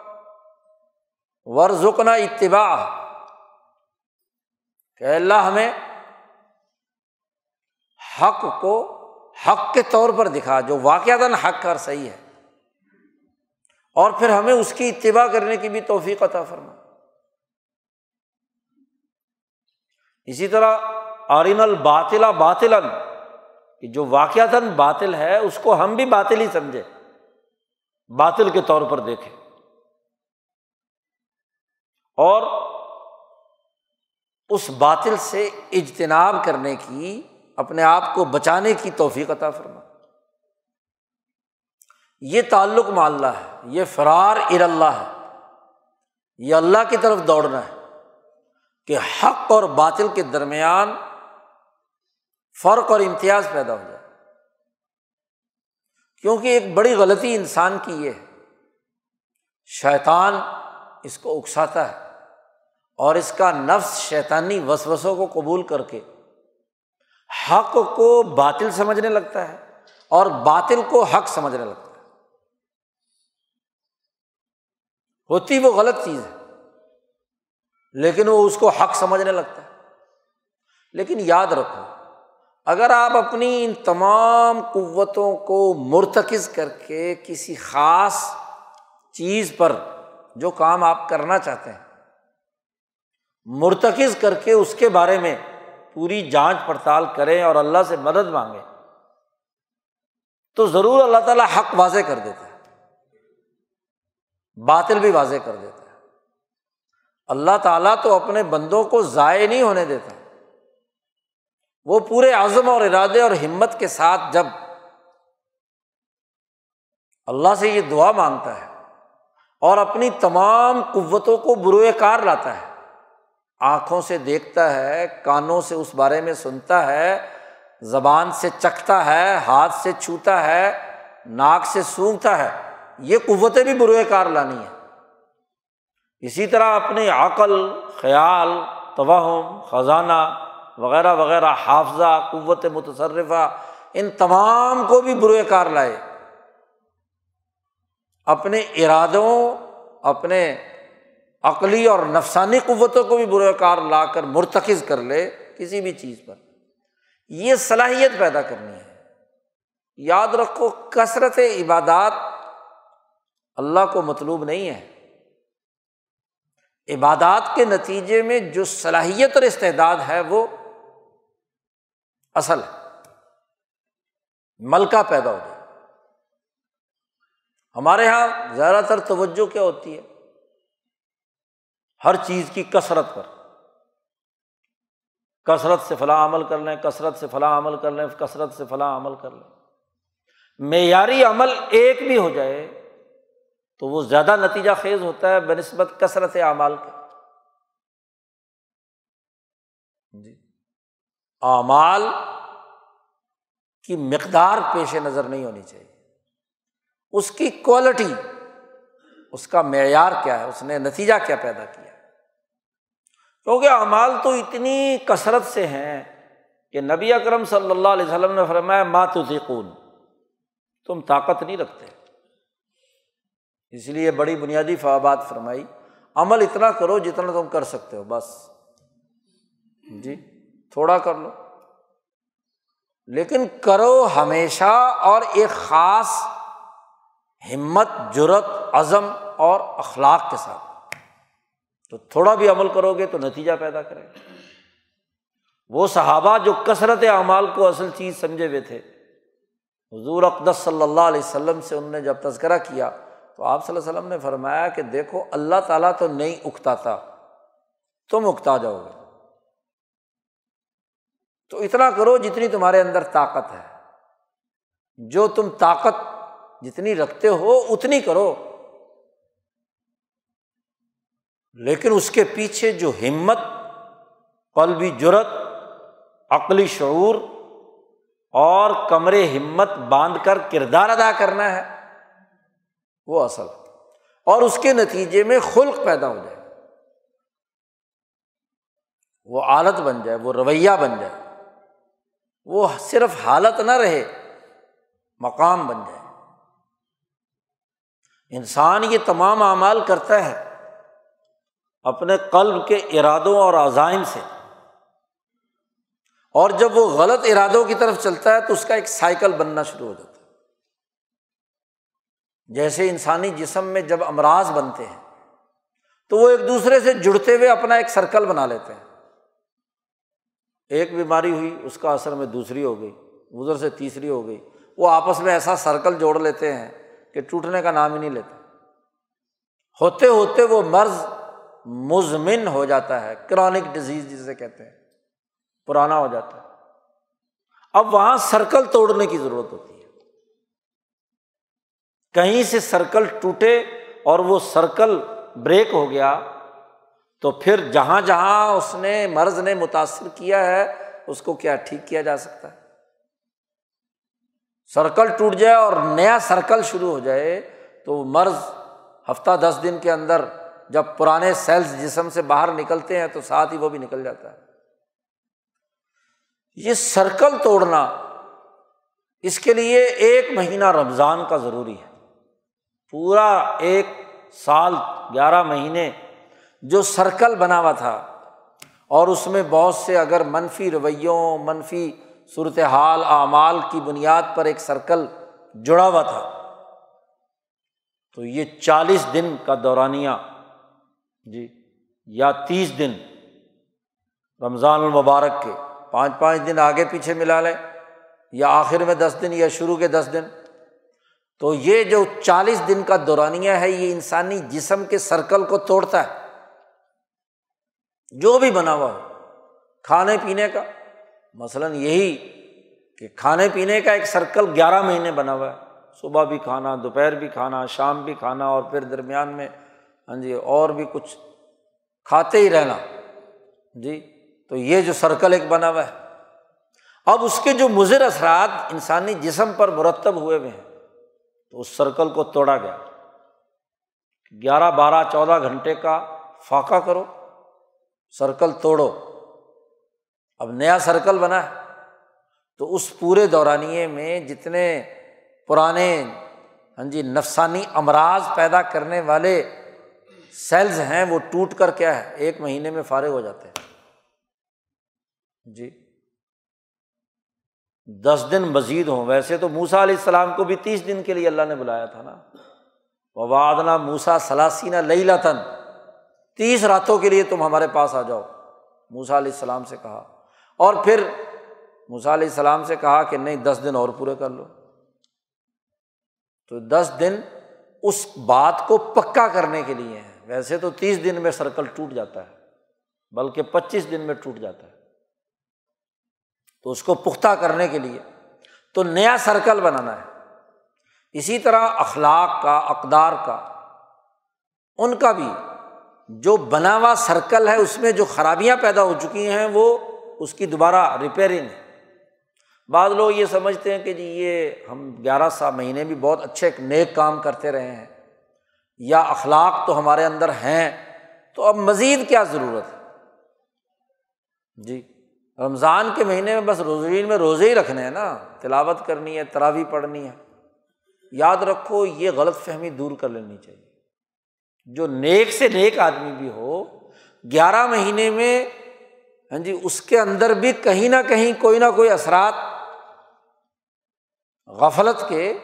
ورژنا اتباع۔ کہ اللہ ہمیں حق کو حق کے طور پر دکھا، جو واقعات حق کر صحیح ہے۔ اور پھر ہمیں اس کی اتباع کرنے کی بھی توفیق عطا فرما اسی طرح آرین الباطلا باطل کہ جو واقعات باطل ہے، اس کو ہم بھی باطل ہی سمجھے باطل کے طور پر دیکھیں۔ اور اس باطل سے اجتناب کرنے کی، اپنے آپ کو بچانے کی توفیق عطا فرما۔ یہ تعلق معلّہ ہے، یہ فرار ار اللہ ہے۔ یہ اللہ کی طرف دوڑنا ہے کہ حق اور باطل کے درمیان فرق اور امتیاز پیدا ہو جائے۔ کیونکہ ایک بڑی غلطی انسان کی یہ ہے، شیطان اس کو اکساتا ہے۔ اور اس کا نفس شیطانی وسوسوں کو قبول کر کے حق کو باطل سمجھنے لگتا ہے اور باطل کو حق سمجھنے لگتا ہے۔ ہوتی وہ غلط چیز ہے، لیکن وہ اس کو حق سمجھنے لگتا ہے۔ لیکن یاد رکھو، اگر آپ اپنی ان تمام قوتوں کو مرتکز کر کے کسی خاص چیز پر جو کام آپ کرنا چاہتے ہیں مرتکز کر کے اس کے بارے میں پوری جانچ پڑتال کریں اور اللہ سے مدد مانگیں، تو ضرور اللہ تعالیٰ حق واضح کر دیتا ہے۔ باطل بھی واضح کر دیتا ہے۔ اللہ تعالیٰ تو اپنے بندوں کو ضائع نہیں ہونے دیتا۔ وہ پورے عزم اور ارادے اور ہمت کے ساتھ جب اللہ سے یہ دعا مانگتا ہے اور اپنی تمام قوتوں کو بروئے کار لاتا ہے آنکھوں سے دیکھتا ہے، کانوں سے اس بارے میں سنتا ہے، زبان سے چکھتا ہے، ہاتھ سے چھوتا ہے، ناک سے سونگتا ہے۔ یہ قوتیں بھی بروئے کار لانی ہے اسی طرح اپنی عقل، خیال، توہم، خزانہ وغیرہ وغیرہ، حافظہ، قوت متصرفہ، ان تمام کو بھی بروئے کار لائے۔ اپنے ارادوں، اپنے عقلی اور نفسانی قوتوں کو بھی برے کار لا کر مرتکز کر لے کسی بھی چیز پر۔ یہ صلاحیت پیدا کرنی ہے۔ یاد رکھو، کثرت عبادات اللہ کو مطلوب نہیں ہے۔ عبادات کے نتیجے میں جو صلاحیت اور استعداد ہے وہ اصل ہے۔ ملکہ پیدا ہو جائے ہمارے یہاں زیادہ تر توجہ کیا ہوتی ہے؟ ہر چیز کی کثرت پر۔ کثرت سے فلاں عمل کر لیں، کثرت سے فلاں عمل کر لیں، کثرت سے فلاں عمل کر لیں۔ معیاری عمل ایک بھی ہو جائے تو وہ زیادہ نتیجہ خیز ہوتا ہے بہ نسبت کثرت اعمال کے۔ جی۔ اعمال کی مقدار پیش نظر نہیں ہونی چاہیے۔ اس کی کوالٹی اس کا معیار کیا ہے، اس نے نتیجہ کیا پیدا کیا کیونکہ اعمال تو اتنی کثرت سے ہیں کہ نبی اکرم صلی اللہ علیہ وسلم نے فرمایا مات تم طاقت نہیں رکھتے۔ اس لیے بڑی بنیادی فوابات فرمائی۔ عمل اتنا کرو جتنا تم کر سکتے ہو، بس۔ جی تھوڑا کر لو۔ لیکن کرو ہمیشہ اور ایک خاص ہمت جرت عزم اور اخلاق کے ساتھ۔ تو تھوڑا بھی عمل کرو گے تو نتیجہ پیدا کرے گا وہ صحابہ جو کثرت اعمال کو اصل چیز سمجھے ہوئے تھے۔ حضور اقدس صلی اللہ علیہ وسلم سے ان نے جب تذکرہ کیا تو آپ صلی اللہ علیہ وسلم نے فرمایا کہ دیکھو، اللہ تعالیٰ تو نہیں اکتاتا تم اکتا جاؤ گے۔ تو اتنا کرو جتنی تمہارے اندر طاقت ہے۔ جو تم طاقت جتنی رکھتے ہو، اتنی کرو۔ لیکن اس کے پیچھے جو ہمت، قلبی جرت عقلی شعور اور کمرے ہمت باندھ کر کردار ادا کرنا ہے، وہ اصل اور اس کے نتیجے میں خلق پیدا ہو جائے۔ وہ عالت بن جائے، وہ رویہ بن جائے۔ وہ صرف حالت نہ رہے، مقام بن جائے۔ انسان یہ تمام اعمال کرتا ہے۔ اپنے قلب کے ارادوں اور عزائم سے۔ اور جب وہ غلط ارادوں کی طرف چلتا ہے تو اس کا ایک سائیکل بننا شروع ہو جاتا ہے۔ جیسے انسانی جسم میں جب امراض بنتے ہیں، تو وہ ایک دوسرے سے جڑتے ہوئے اپنا ایک سرکل بنا لیتے ہیں۔ ایک بیماری ہوئی، اس کا اثر میں دوسری ہو گئی، ادھر سے تیسری ہو گئی۔ وہ آپس میں ایسا سرکل جوڑ لیتے ہیں کہ ٹوٹنے کا نام ہی نہیں لیتے۔ ہوتے ہوتے وہ مرض مزمن ہو جاتا ہے، کرانک ڈزیز جسے کہتے ہیں، پرانا ہو جاتا ہے۔ اب وہاں سرکل توڑنے کی ضرورت ہوتی ہے۔ کہیں سے سرکل ٹوٹے اور وہ سرکل بریک ہو گیا، تو پھر جہاں جہاں اس نے مرض نے متاثر کیا ہے، اس کو کیا ٹھیک کیا جا سکتا ہے؟ سرکل ٹوٹ جائے اور نیا سرکل شروع ہو جائے، تو مرض ہفتہ دس دن کے اندر جب پرانے سیلس جسم سے باہر نکلتے ہیں تو ساتھ ہی وہ بھی نکل جاتا ہے۔ یہ سرکل توڑنا اس کے لیے ایک مہینہ رمضان کا ضروری ہے۔ پورا ایک سال، گیارہ مہینے جو سرکل بنا ہوا تھا اور اس میں بہت سے اگر منفی رویوں، منفی صورت حال اعمال کی بنیاد پر ایک سرکل جڑا ہوا تھا۔ تو یہ چالیس دن کا دورانیہ جی یا تیس دن رمضان المبارک کے پانچ پانچ دن آگے پیچھے ملا لیں یا آخر میں دس دن یا شروع کے دس دن۔ تو یہ جو چالیس دن کا دورانیہ ہے، یہ انسانی جسم کے سرکل کو توڑتا ہے۔ جو بھی بنا ہوا ہو، کھانے پینے کا۔ مثلاً یہی کہ کھانے پینے کا ایک سرکل گیارہ مہینے بنا ہوا ہے۔ صبح بھی کھانا، دوپہر بھی کھانا، شام بھی کھانا اور پھر درمیان میں ہاں جی اور بھی کچھ کھاتے ہی رہنا۔ جی تو یہ جو سرکل ایک بنا ہوا ہے۔ اب اس کے جو مضر اثرات انسانی جسم پر مرتب ہوئے ہوئے ہیں، تو اس سرکل کو توڑا گیا۔ گیارہ بارہ چودہ گھنٹے کا فاقہ کرو، سرکل توڑو۔ اب نیا سرکل بنا ہے۔ تو اس پورے دورانیے میں جتنے پرانے ہاں جی نفسانی امراض پیدا کرنے والے سیلز ہیں وہ ٹوٹ کر کیا ہے؟ ایک مہینے میں فارغ ہو جاتے ہیں۔ جی۔ دس دن مزید ہوں۔ ویسے تو موسا علیہ السلام کو بھی تیس دن کے لیے اللہ نے بلایا تھا نا۔ وادنا موسا سلاسینہ لئی لتن تیس راتوں کے لیے تم ہمارے پاس آ جاؤ۔ موسا علیہ السلام سے کہا۔ اور پھر موسا علیہ السلام سے کہا کہ نہیں، دس دن اور پورے کر لو۔ تو دس دن اس بات کو پکا کرنے کے لیے ہیں۔ ویسے تو تیس دن میں سرکل ٹوٹ جاتا ہے، بلکہ پچیس دن میں ٹوٹ جاتا ہے۔ تو اس کو پختہ کرنے کے لیے تو نیا سرکل بنانا ہے۔ اسی طرح اخلاق کا، اقدار کا، ان کا بھی جو بنا ہوا سرکل ہے، اس میں جو خرابیاں پیدا ہو چکی ہیں، وہ اس کی دوبارہ ریپیئرنگ ہے۔ بعض لوگ یہ سمجھتے ہیں کہ جی یہ ہم گیارہ سا مہینے بھی بہت اچھے نیک کام کرتے رہے ہیں۔ یا اخلاق تو ہمارے اندر ہیں، تو اب مزید کیا ضرورت ہے؟ جی رمضان کے مہینے میں بس روزین میں روزے ہی رکھنے ہیں نا، تلاوت کرنی ہے تراوی پڑھنی ہے۔ یاد رکھو، یہ غلط فہمی دور کر لینی چاہیے۔ جو نیک سے نیک آدمی بھی ہو، گیارہ مہینے میں ہاں جی اس کے اندر بھی کہیں نہ کہیں کوئی نہ کوئی اثرات غفلت کے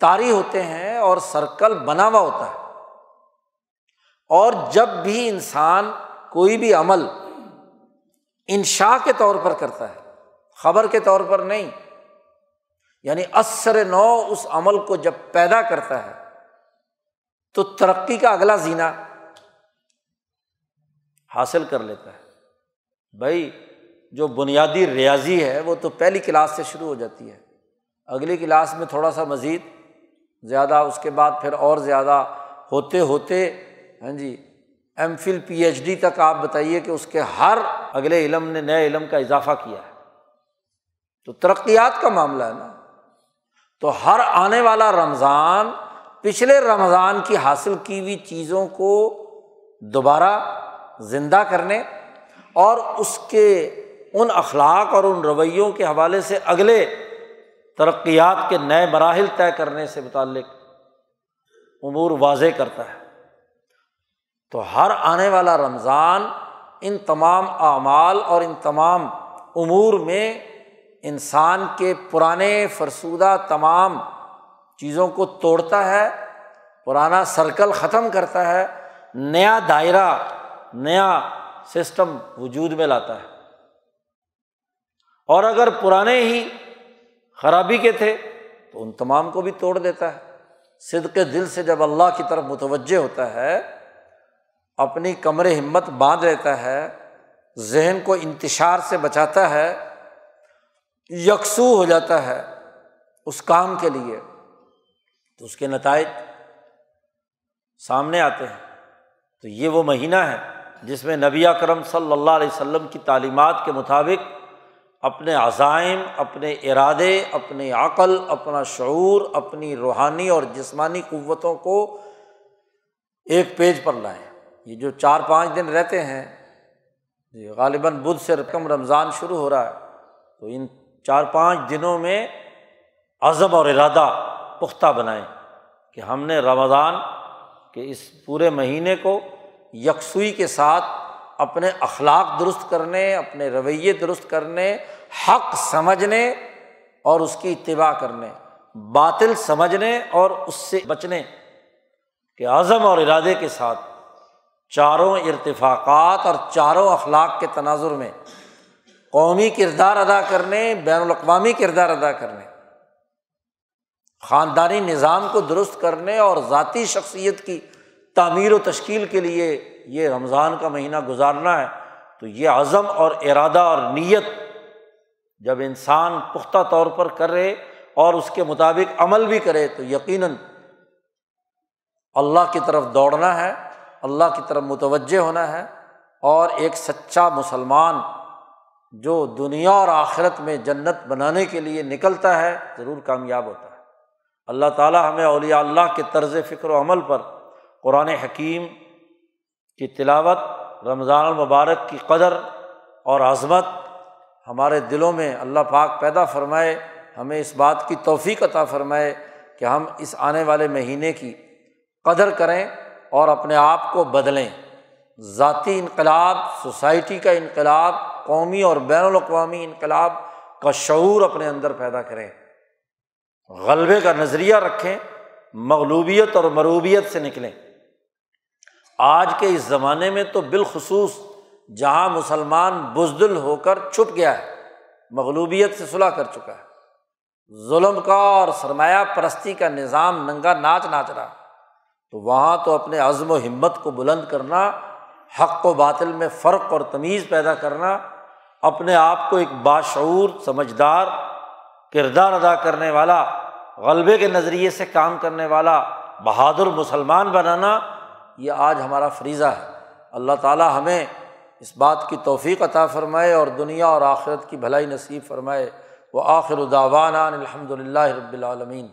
تاری ہوتے ہیں اور سرکل بنا ہوا ہوتا ہے۔ اور جب بھی انسان کوئی بھی عمل انشا کے طور پر کرتا ہے، خبر کے طور پر نہیں یعنی اثر نو اس عمل کو جب پیدا کرتا ہے تو ترقی کا اگلا زینہ حاصل کر لیتا ہے۔ بھائی، جو بنیادی ریاضی ہے وہ تو پہلی کلاس سے شروع ہو جاتی ہے، اگلی کلاس میں تھوڑا سا مزید، زیادہ اس کے بعد پھر اور زیادہ ہوتے ہوتے ہاں جی M phil P H D تک آپ بتائیے کہ اس کے ہر اگلے علم نے نئے علم کا اضافہ کیا ہے۔ تو ترقیات کا معاملہ ہے نا۔ تو ہر آنے والا رمضان، پچھلے رمضان کی حاصل کی ہوئی چیزوں کو دوبارہ زندہ کرنے اور اس کے ان اخلاق اور ان رویوں کے حوالے سے اگلے ترقیات کے نئے مراحل طے کرنے سے متعلق امور واضح کرتا ہے۔ تو ہر آنے والا رمضان ان تمام اعمال اور ان تمام امور میں انسان کے پرانے فرسودہ تمام چیزوں کو توڑتا ہے، پرانا سرکل ختم کرتا ہے، نیا دائرہ، نیا سسٹم وجود میں لاتا ہے۔ اور اگر پرانے ہی خرابی کے تھے تو ان تمام کو بھی توڑ دیتا ہے۔ صد کے دل سے جب اللہ کی طرف متوجہ ہوتا ہے اپنی کمر ہمت باندھ لیتا ہے، ذہن کو انتشار سے بچاتا ہے، یکسو ہو جاتا ہے اس کام کے لیے۔ تو اس کے نتائج سامنے آتے ہیں۔ تو یہ وہ مہینہ ہے جس میں نبی کرم صلی اللہ علیہ وسلم کی تعلیمات کے مطابق اپنے عزائم، اپنے ارادے، اپنی عقل، اپنا شعور، اپنی روحانی اور جسمانی قوتوں کو ایک پیج پر لائیں۔ یہ جو چار پانچ دن رہتے ہیں جی غالباً بدھ سے رقم رمضان شروع ہو رہا ہے، تو ان چار پانچ دنوں میں عزم اور ارادہ پختہ بنائیں کہ ہم نے رمضان کے اس پورے مہینے کو یکسوئی کے ساتھ اپنے اخلاق درست کرنے، اپنے رویے درست کرنے، حق سمجھنے اور اس کی اتباع کرنے، باطل سمجھنے اور اس سے بچنے کے عزم اور ارادے کے ساتھ چاروں ارتفاقات اور چاروں اخلاق کے تناظر میں قومی کردار ادا کرنے، بین الاقوامی کردار ادا کرنے، خاندانی نظام کو درست کرنے اور ذاتی شخصیت کی تعمیر و تشکیل کے لیے یہ رمضان کا مہینہ گزارنا ہے، تو یہ عزم اور ارادہ اور نیت جب انسان پختہ طور پر کرے اور اس کے مطابق عمل بھی کرے، تو یقیناً اللہ کی طرف دوڑنا ہے۔ اللہ کی طرف متوجہ ہونا ہے اور ایک سچا مسلمان جو دنیا اور آخرت میں جنت بنانے کے لیے نکلتا ہے ضرور کامیاب ہوتا ہے۔ اللہ تعالیٰ ہمیں اولیاء اللہ کے طرز فکر و عمل پر قرآن حکیم کی تلاوت، رمضان المبارک کی قدر اور عظمت ہمارے دلوں میں اللہ پاک پیدا فرمائے، ہمیں اس بات کی توفیق عطا فرمائے کہ ہم اس آنے والے مہینے کی قدر کریں۔ اور اپنے آپ کو بدلیں۔ ذاتی انقلاب، سوسائٹی کا انقلاب، قومی اور بین الاقوامی انقلاب کا شعور اپنے اندر پیدا کریں۔ غلبے کا نظریہ رکھیں، مغلوبیت اور مروبیت سے نکلیں۔ آج کے اس زمانے میں تو بالخصوص جہاں مسلمان بزدل ہو کر چھپ گیا ہے، مغلوبیت سے صلاح کر چکا ہے۔ ظلم کا اور سرمایہ پرستی کا نظام ننگا ناچ ناچ رہا۔ تو وہاں تو اپنے عزم و ہمت کو بلند کرنا، حق و باطل میں فرق اور تمیز پیدا کرنا، اپنے آپ کو ایک باشعور، سمجھدار، کردار ادا کرنے والا، غلبے کے نظریے سے کام کرنے والا، بہادر مسلمان بنانا، یہ آج ہمارا فریضہ ہے۔ اللہ تعالیٰ ہمیں اس بات کی توفیق عطا فرمائے اور دنیا اور آخرت کی بھلائی نصیب فرمائے۔ وہ آخر الداوان الحمد للہ رب العالمین۔